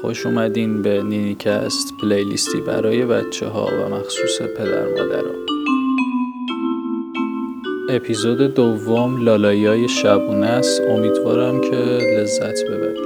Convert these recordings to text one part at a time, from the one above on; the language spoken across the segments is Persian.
خوش اومدین به نینیکست پلیلیستی برای بچه ها و مخصوص پدر مادر ها. اپیزود دوم لالایی شبونه است امیدوارم که لذت ببرید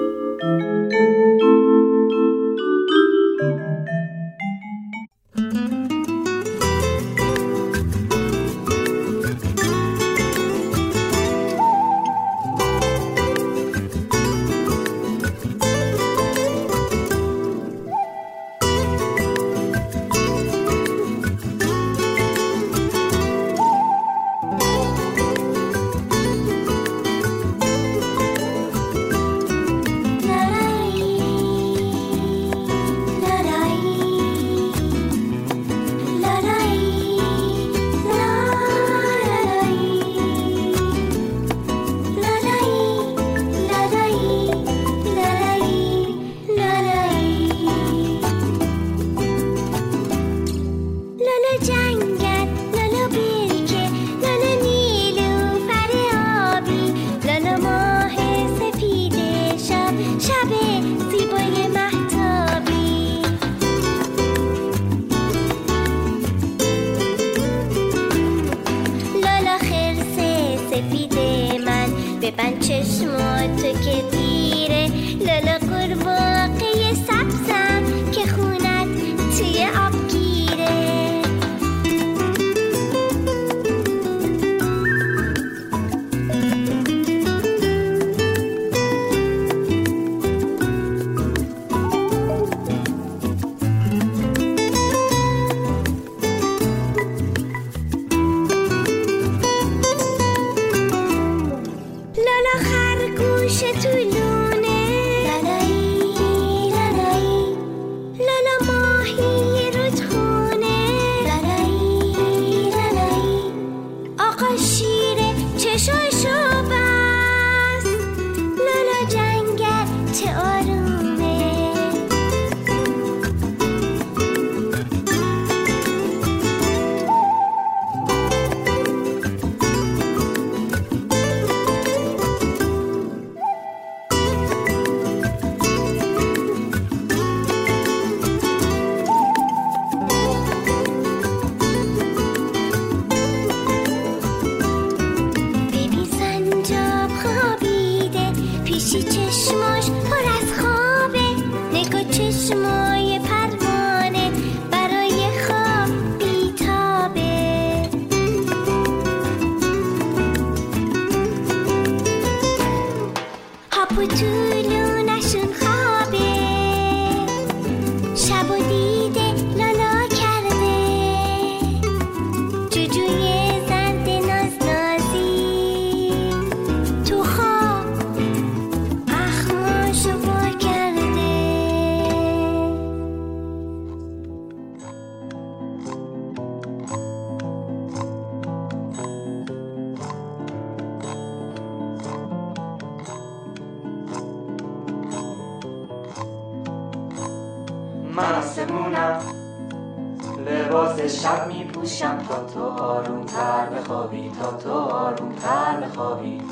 شب می پوشم تا تو آروم تر بخوابی تا تو آروم تر بخوابی.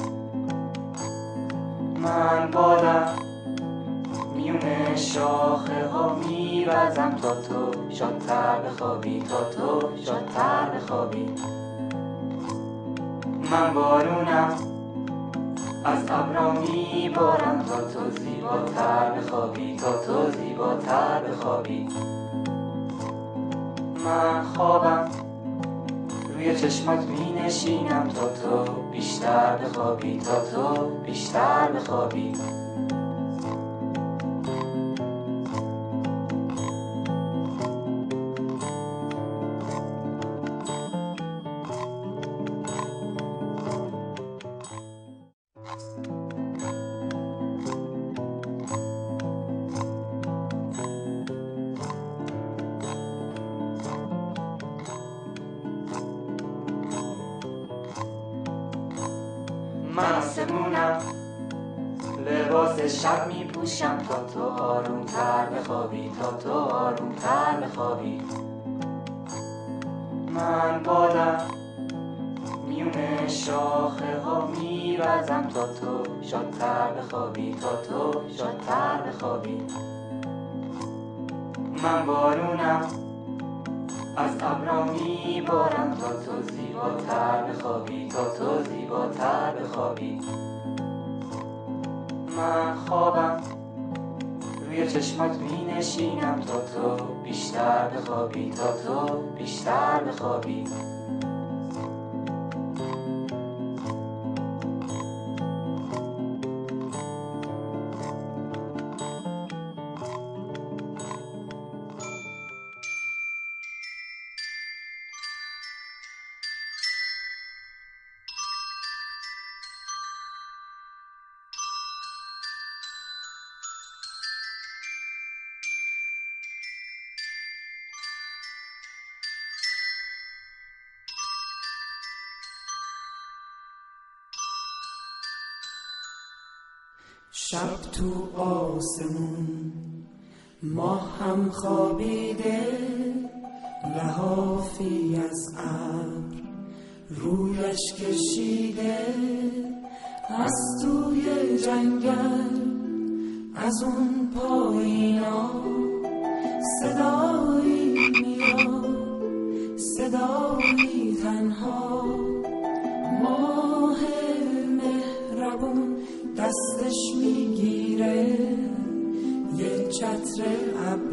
من بادم میونه شاخه ها میوزم تا تو شادتر بخوابی تا تو شادتر بخوابی. من بارونم از ابرا میبارم تا تو زیباتر بخوابی تا تو زیباتر بخوابی. من خوابم روی چشمات می نشینم تا تو بیشتر بخوابی تا تو بیشتر بخوابی. لباس شب می پوشم تا تو آروم تر بخوابی تا تو آروم تر بخوابی. من بادم میونه شاخه ها میوزم تا تو شادتر بخوابی تا تو شادتر بخوابی. من بارونم از ابرا بارم تا تو زیباتر بخوابی تا تو زیباتر بخوابی. من خوابم. روی چشمات می نشینم تا تو بیشتر بخوابی تا تو بیشتر بخوابی. شب تو آسمون. ما هم خوابیده لحافی از ابر رویش کشیده. از توی جنگل از اون پایینا صدایی دستش می‌گیره. یه چتر ابری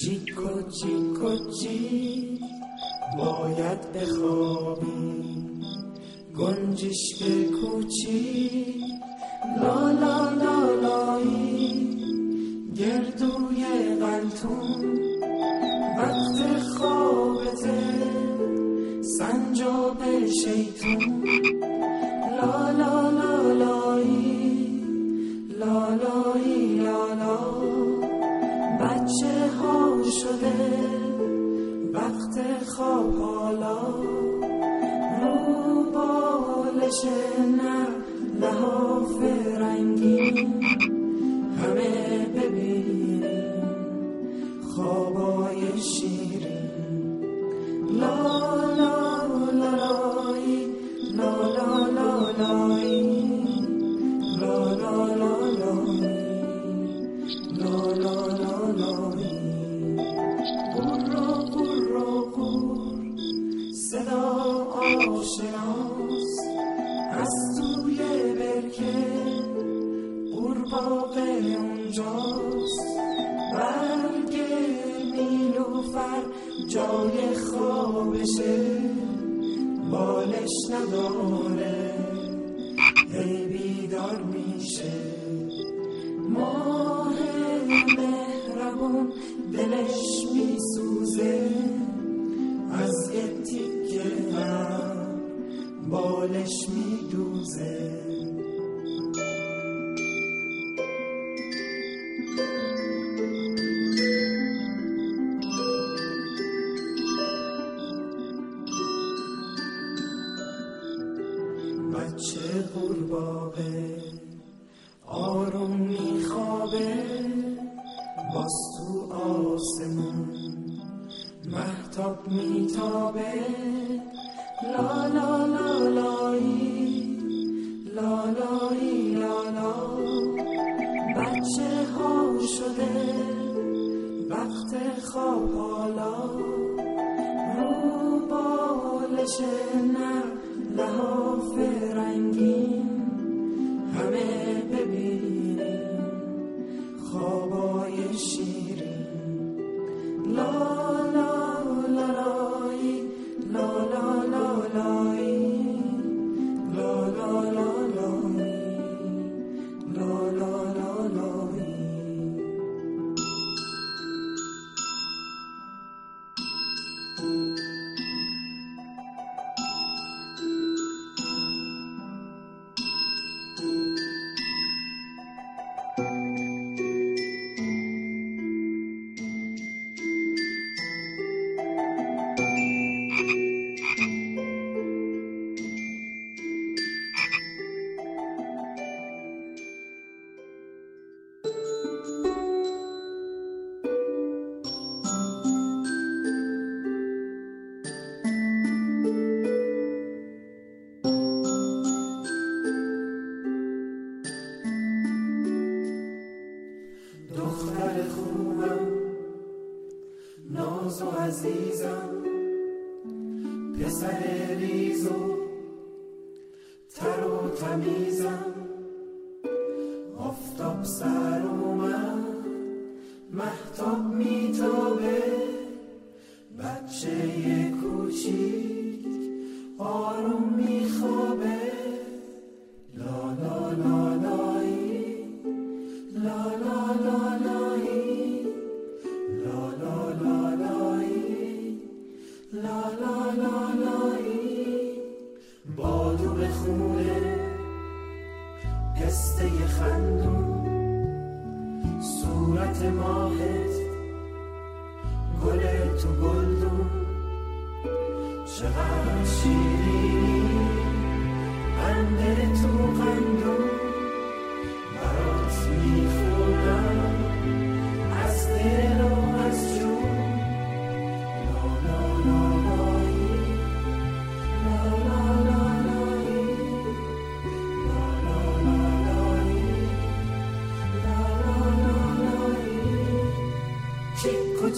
جیکو جیکو جی باید بخوابی گنجشک کوچی لا لا لا لایی گردوی قلتون جای خوابشه. بالش نداره. مهربون دلش میسوزه. از یه تیکه بالش میدوزه. شده وقت خواب حالا. رو بالش نه لحاف رنگین همه ببینیم. خوابای شیرین دختر خوبم. ناز و عزیزم پسر ریز و تر و تمیزم. آفتاب سر و من محتاب میتابه. بچه کوچیک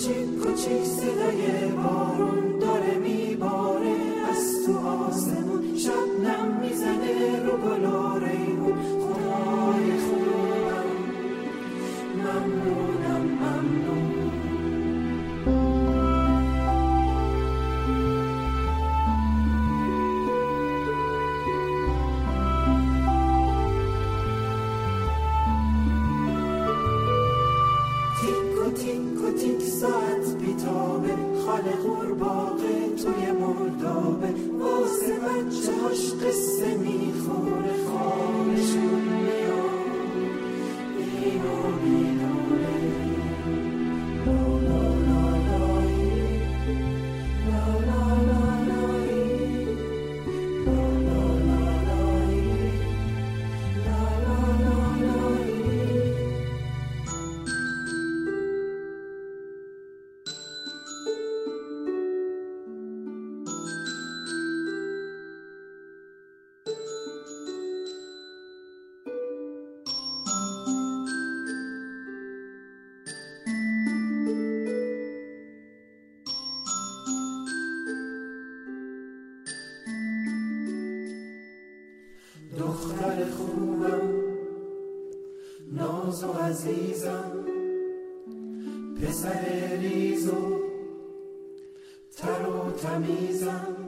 星空青泻的野果 تو و عزیزم پسر ریزو تر و تمیزم.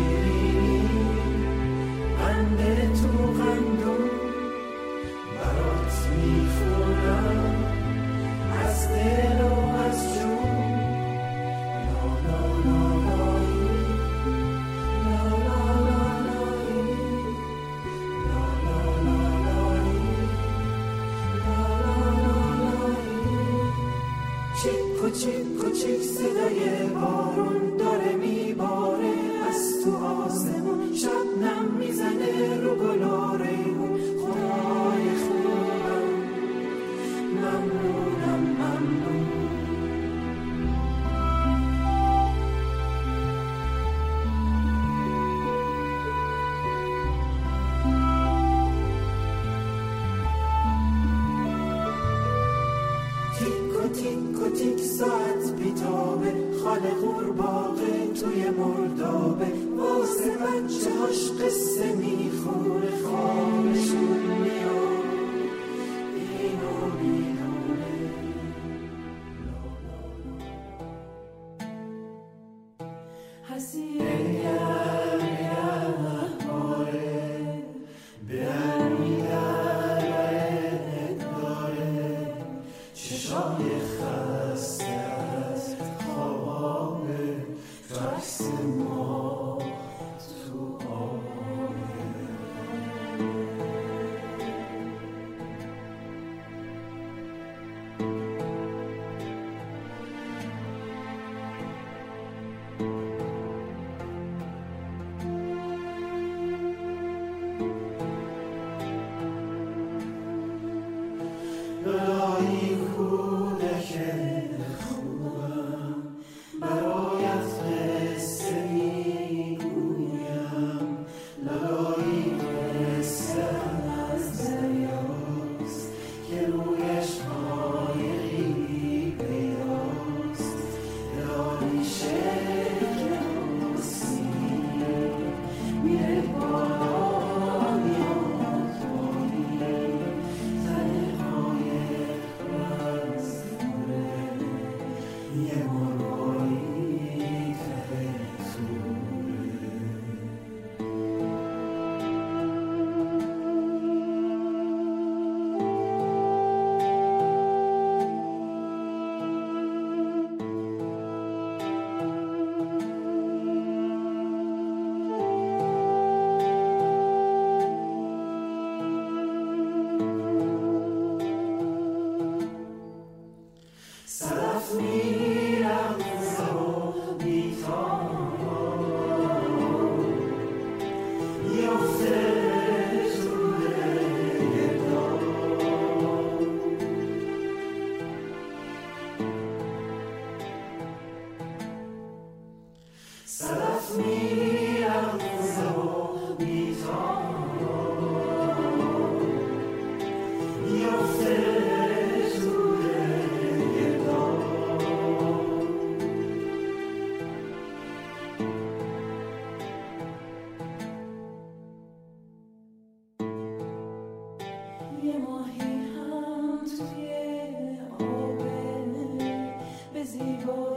you. Ella ماهی هم توی آب به زیبایی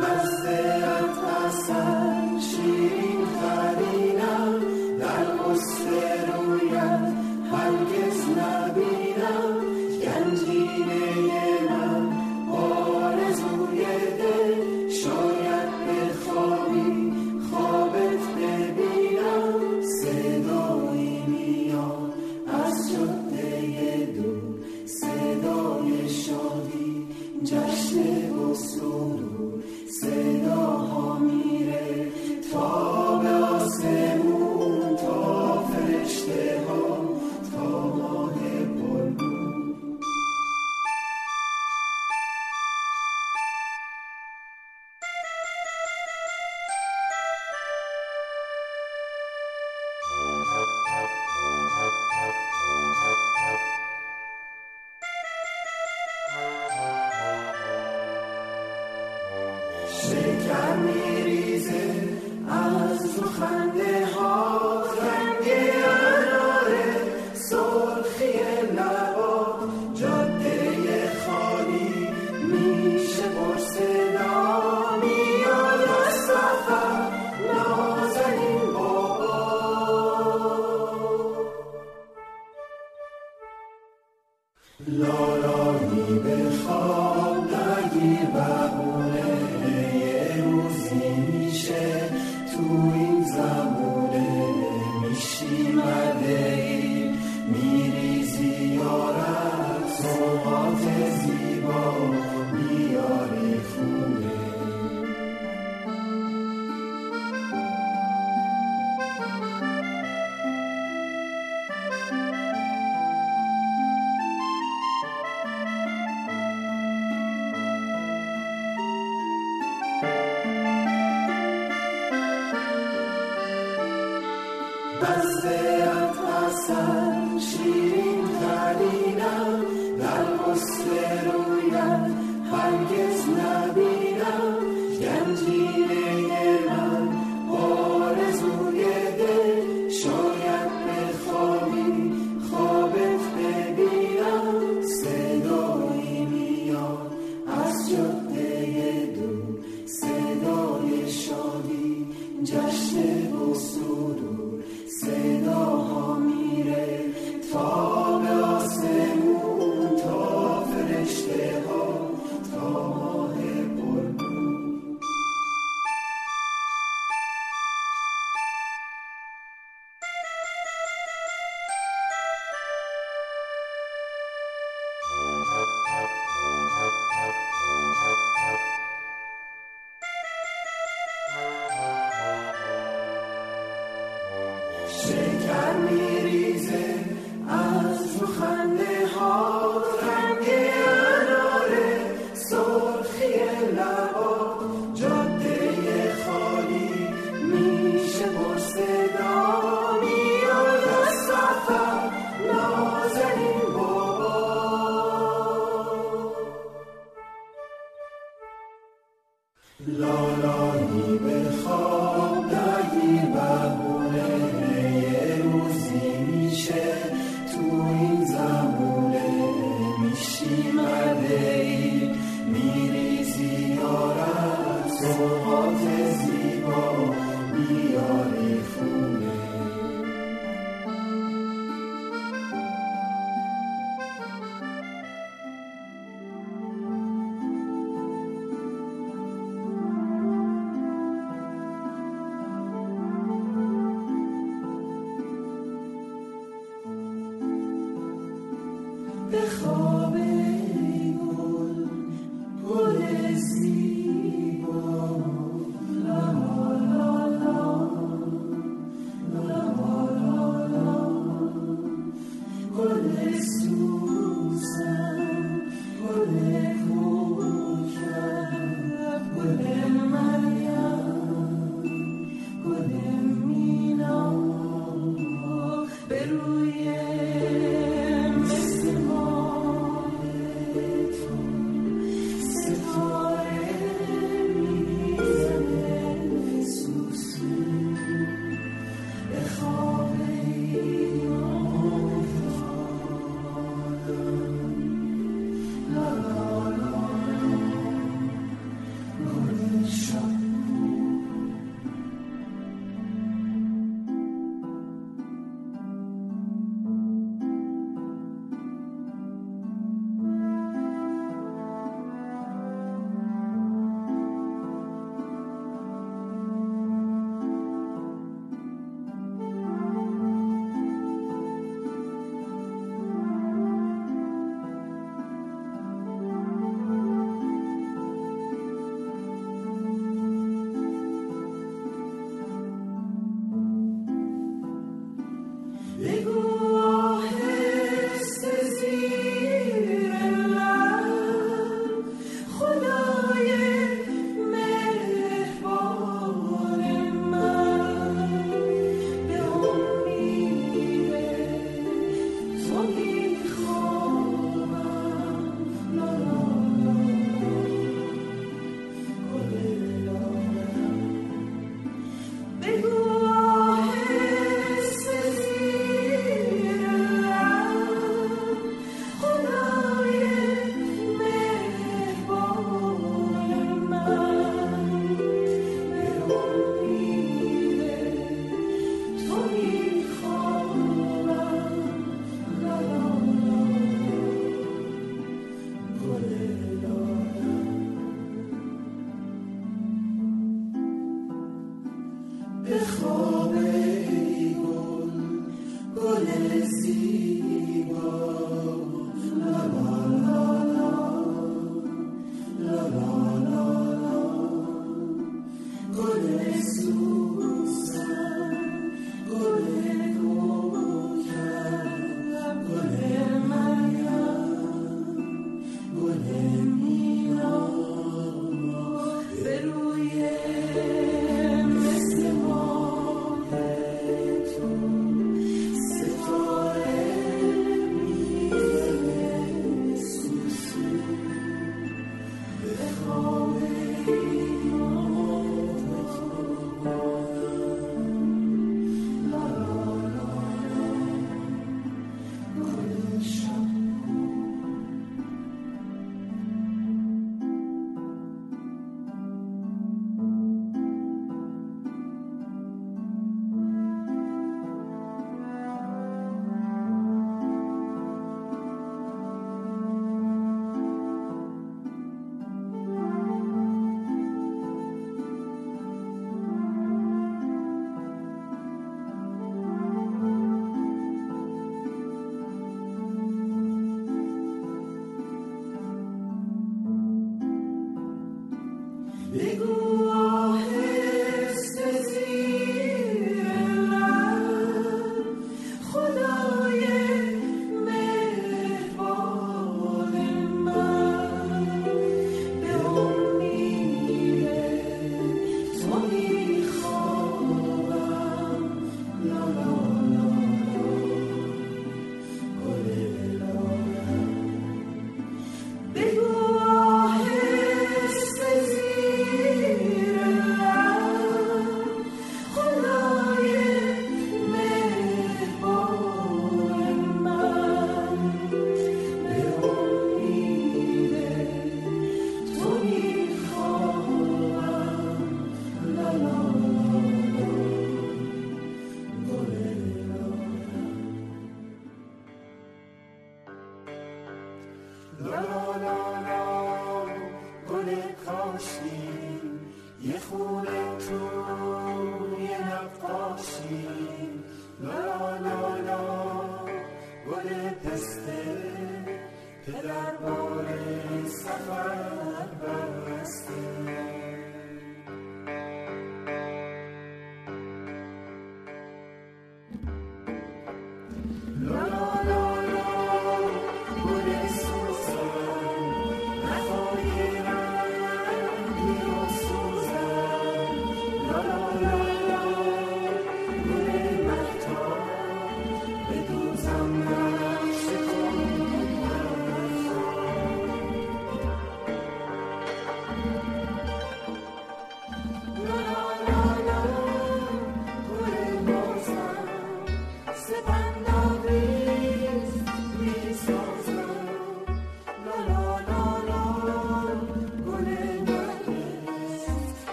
Mas é a taça. از La la.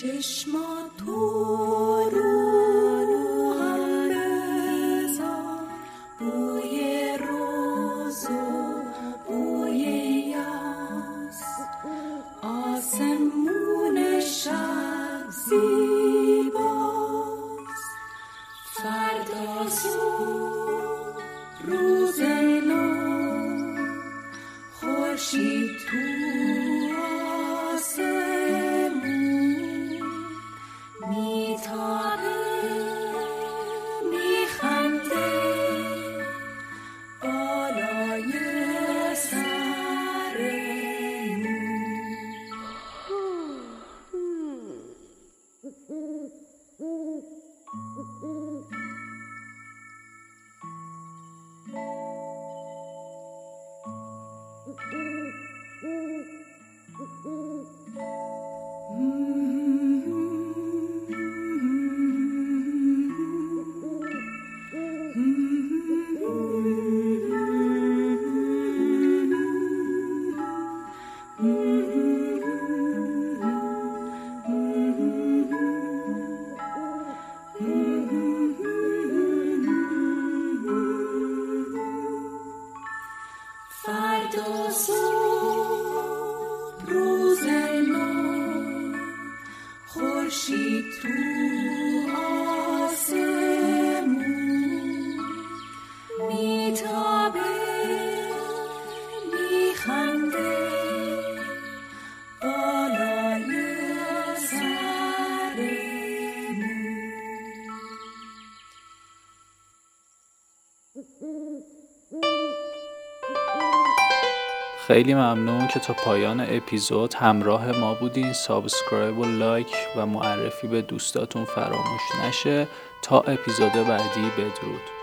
چشما تو خیلی ممنون که تا پایان اپیزود همراه ما بودین. subscribe و like و معرفی به دوستاتون فراموش نشه. تا اپیزود بعدی بدرود.